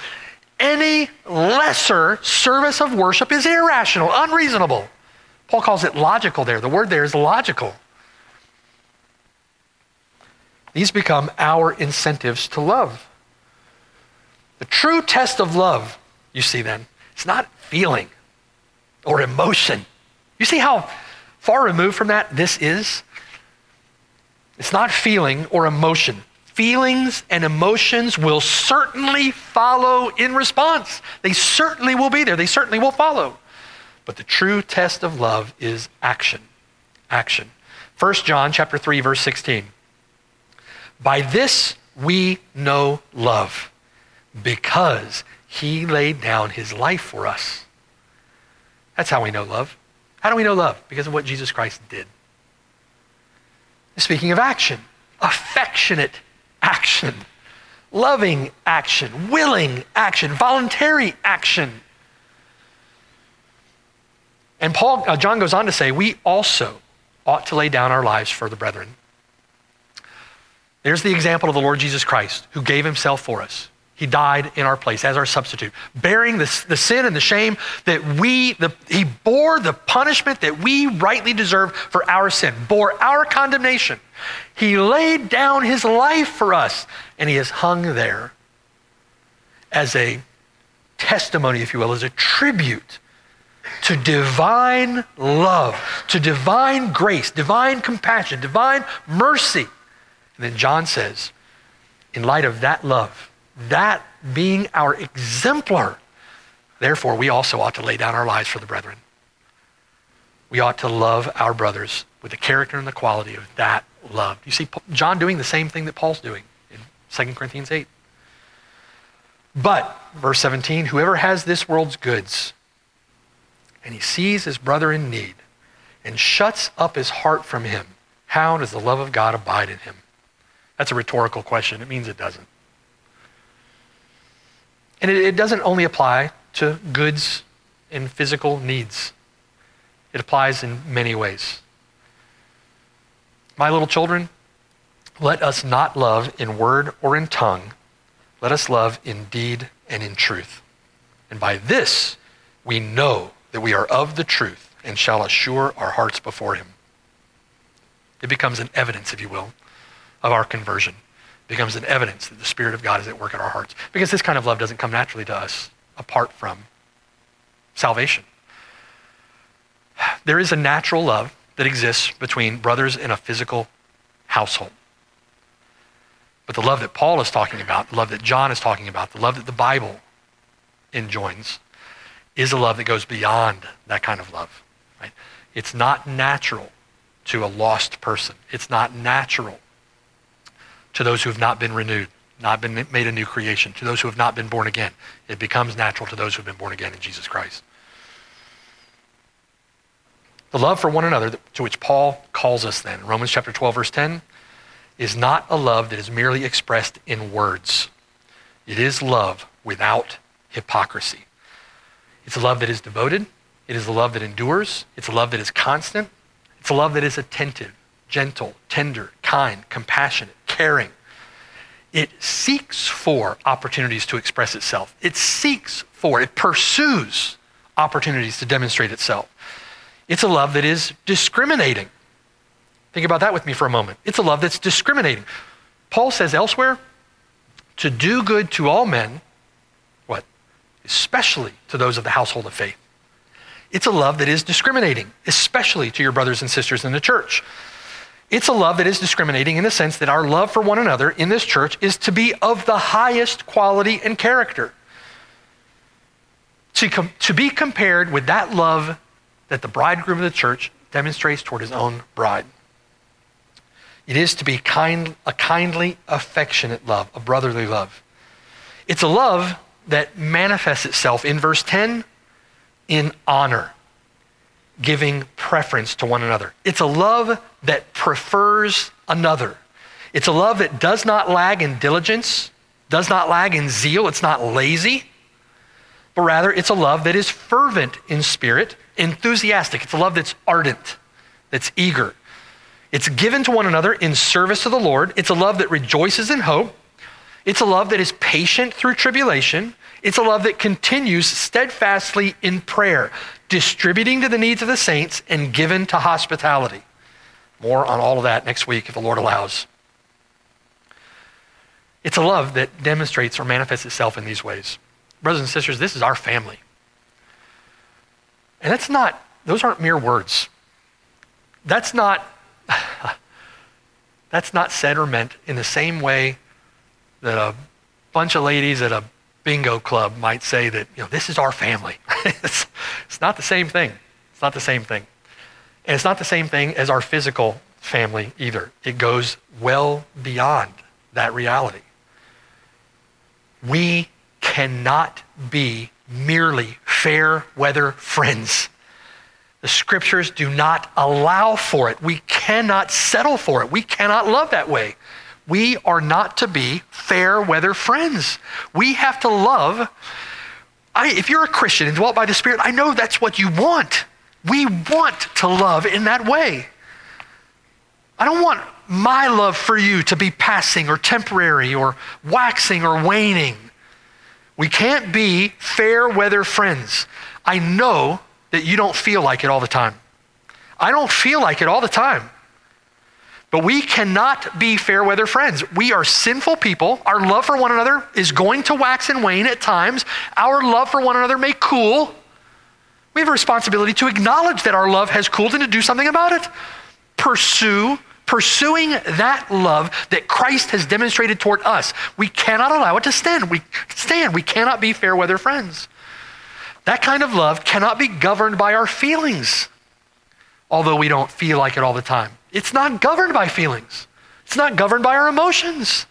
Any lesser service of worship is irrational, unreasonable. Paul calls it logical there. The word there is logical. These become our incentives to love. The true test of love, you see then, it's not feeling or emotion. You see how far removed from that this is? It's not feeling or emotion. Feelings and emotions will certainly follow in response. They certainly will be there. They certainly will follow. But the true test of love is action. Action. 1 John chapter 3 verse 16. By this we know love because he laid down his life for us. That's how we know love. How do we know love? Because of what Jesus Christ did. Speaking of action, affectionate action, loving action, willing action, voluntary action. And Paul, uh, John goes on to say, we also ought to lay down our lives for the brethren. There's the example of the Lord Jesus Christ who gave himself for us. He died in our place as our substitute, bearing the, the sin and the shame that we, the, he bore the punishment that we rightly deserve for our sin, bore our condemnation. He laid down his life for us, and he is hung there as a testimony, if you will, as a tribute to divine love, to divine grace, divine compassion, divine mercy. And then John says, in light of that love, that being our exemplar, therefore we also ought to lay down our lives for the brethren. We ought to love our brothers with the character and the quality of that love. You see John doing the same thing that Paul's doing in 2 Corinthians 8. But, verse 17, whoever has this world's goods and he sees his brother in need and shuts up his heart from him, how does the love of God abide in him? That's a rhetorical question. It means it doesn't. And it, it doesn't only apply to goods and physical needs, it applies in many ways. My little children, let us not love in word or in tongue. Let us love in deed and in truth. And by this we know that we are of the truth and shall assure our hearts before him. It becomes an evidence, if you will, of our conversion becomes an evidence that the Spirit of God is at work in our hearts. Because this kind of love doesn't come naturally to us apart from salvation. There is a natural love that exists between brothers in a physical household. But the love that Paul is talking about, the love that John is talking about, the love that the Bible enjoins, is a love that goes beyond that kind of love. Right? It's not natural to a lost person. It's not natural to those who have not been renewed, not been made a new creation, to those who have not been born again. It becomes natural to those who have been born again in Jesus Christ. The love for one another to which Paul calls us then, Romans chapter 12, verse 10, is not a love that is merely expressed in words. It is love without hypocrisy. It's a love that is devoted. It is a love that endures. It's a love that is constant. It's a love that is attentive gentle, tender, kind, compassionate, caring. It seeks for opportunities to express itself. It seeks for, it pursues opportunities to demonstrate itself. It's a love that is discriminating. Think about that with me for a moment. It's a love that's discriminating. Paul says elsewhere, to do good to all men, what? Especially to those of the household of faith. It's a love that is discriminating, especially to your brothers and sisters in the church. It's a love that is discriminating in the sense that our love for one another in this church is to be of the highest quality and character. To, com- to be compared with that love that the bridegroom of the church demonstrates toward his own bride. It is to be kind, a kindly, affectionate love, a brotherly love. It's a love that manifests itself in verse 10 in honor giving preference to one another. It's a love that prefers another. It's a love that does not lag in diligence, does not lag in zeal, it's not lazy, but rather it's a love that is fervent in spirit, enthusiastic. It's a love that's ardent, that's eager. It's given to one another in service to the Lord. It's a love that rejoices in hope. It's a love that is patient through tribulation. It's a love that continues steadfastly in prayer distributing to the needs of the saints, and given to hospitality. More on all of that next week if the Lord allows. It's a love that demonstrates or manifests itself in these ways. Brothers and sisters, this is our family. And that's not, those aren't mere words. that's not that's not said or meant in the same way that a bunch of ladies at a bingo club might say that, you know, this is our family. it's, it's not the same thing. It's not the same thing. And it's not the same thing as our physical family either. It goes well beyond that reality. We cannot be merely fair weather friends. The scriptures do not allow for it. We cannot settle for it. We cannot love that way. We are not to be fair weather friends. We have to love. I, if you're a Christian and dwelt by the Spirit, I know that's what you want. We want to love in that way. I don't want my love for you to be passing or temporary or waxing or waning. We can't be fair weather friends. I know that you don't feel like it all the time. I don't feel like it all the time. But we cannot be fair weather friends. We are sinful people. Our love for one another is going to wax and wane at times. Our love for one another may cool. We have a responsibility to acknowledge that our love has cooled and to do something about it. Pursue pursuing that love that Christ has demonstrated toward us. We cannot allow it to stand. We stand. We cannot be fair weather friends. That kind of love cannot be governed by our feelings, although we don't feel like it all the time. It's not governed by feelings, it's not governed by our emotions.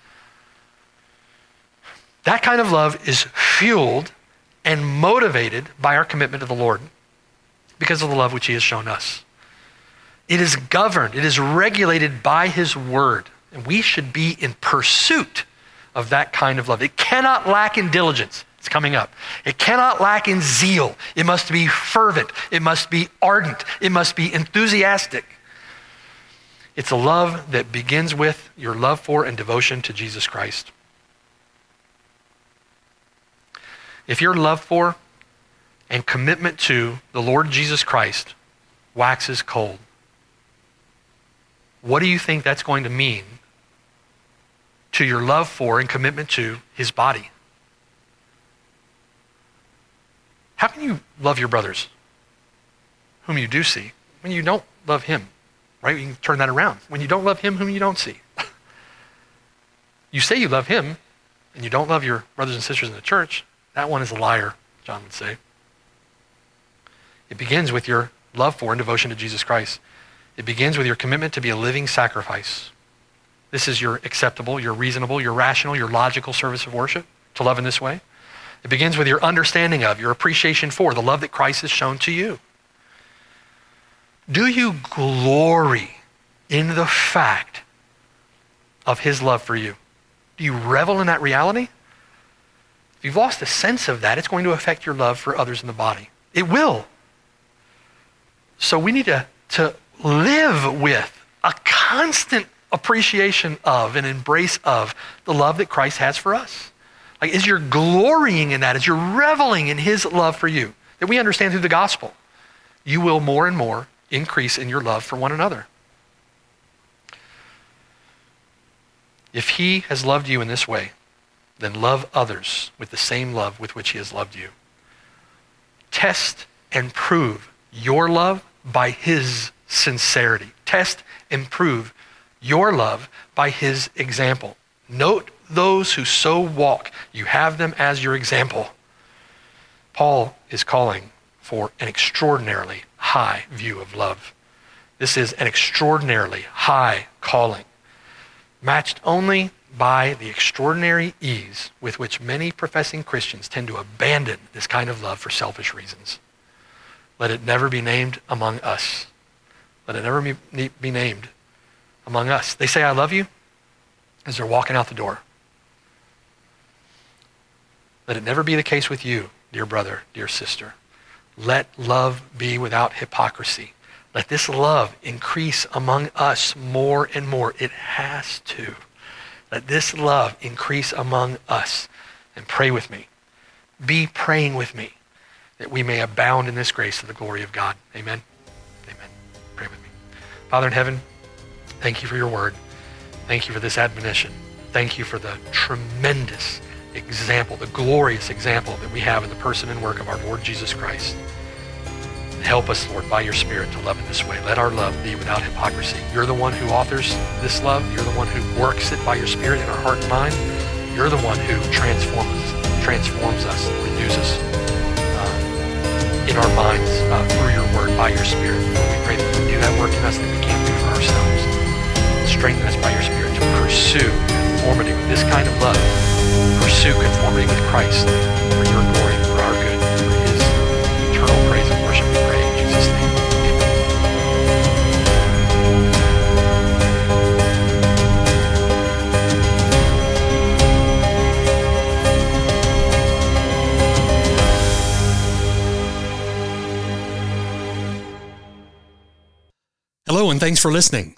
That kind of love is fueled and motivated by our commitment to the Lord because of the love which He has shown us. It is governed, it is regulated by His Word. And we should be in pursuit of that kind of love. It cannot lack in diligence. It's coming up. It cannot lack in zeal. It must be fervent. It must be ardent. It must be enthusiastic. It's a love that begins with your love for and devotion to Jesus Christ. If your love for and commitment to the Lord Jesus Christ waxes cold, what do you think that's going to mean to your love for and commitment to his body? How can you love your brothers, whom you do see, when you don't love him? Right? You can turn that around. When you don't love him, whom you don't see. you say you love him, and you don't love your brothers and sisters in the church, that one is a liar, John would say. It begins with your love for and devotion to Jesus Christ. It begins with your commitment to be a living sacrifice. This is your acceptable, your reasonable, your rational, your logical service of worship, to love in this way. It begins with your understanding of, your appreciation for the love that Christ has shown to you. Do you glory in the fact of his love for you? Do you revel in that reality? If you've lost a sense of that, it's going to affect your love for others in the body. It will. So we need to, to live with a constant appreciation of and embrace of the love that Christ has for us. Like, is you're glorying in that, as you're reveling in his love for you, that we understand through the gospel, you will more and more increase in your love for one another. If he has loved you in this way, then love others with the same love with which he has loved you. Test and prove your love by his sincerity. Test and prove your love by his example. Note those who so walk. You have them as your example. Paul is calling for an extraordinarily high view of love. This is an extraordinarily high calling, matched only by the extraordinary ease with which many professing Christians tend to abandon this kind of love for selfish reasons. Let it never be named among us. Let it never be, named among us. They say, I love you, as they're walking out the door. Let it never be the case with you, dear brother, dear sister. Let love be without hypocrisy. Let this love increase among us more and more. It has to. Let this love increase among us. And pray with me. Be praying with me that we may abound in this grace to the glory of God. Amen. Amen. Pray with me. Father in heaven, thank you for your word. Thank you for this admonition. Thank you for the tremendous example, the glorious example that we have in the person and work of our Lord Jesus Christ. help us, Lord, by your Spirit to love in this way. Let our love be without hypocrisy. You're the one who authors this love. You're the one who works it by your Spirit in our heart and mind. You're the one who transforms transforms us, renews us uh, in our minds uh, through your word by your Spirit. We pray that you do that work in us that we can't do for ourselves. Strengthen us by your Spirit to pursue conformity with this kind of love. Pursue conformity with Christ for your glory, for our good, for his eternal praise and worship, we pray in Jesus' name. Hello, and thanks for listening.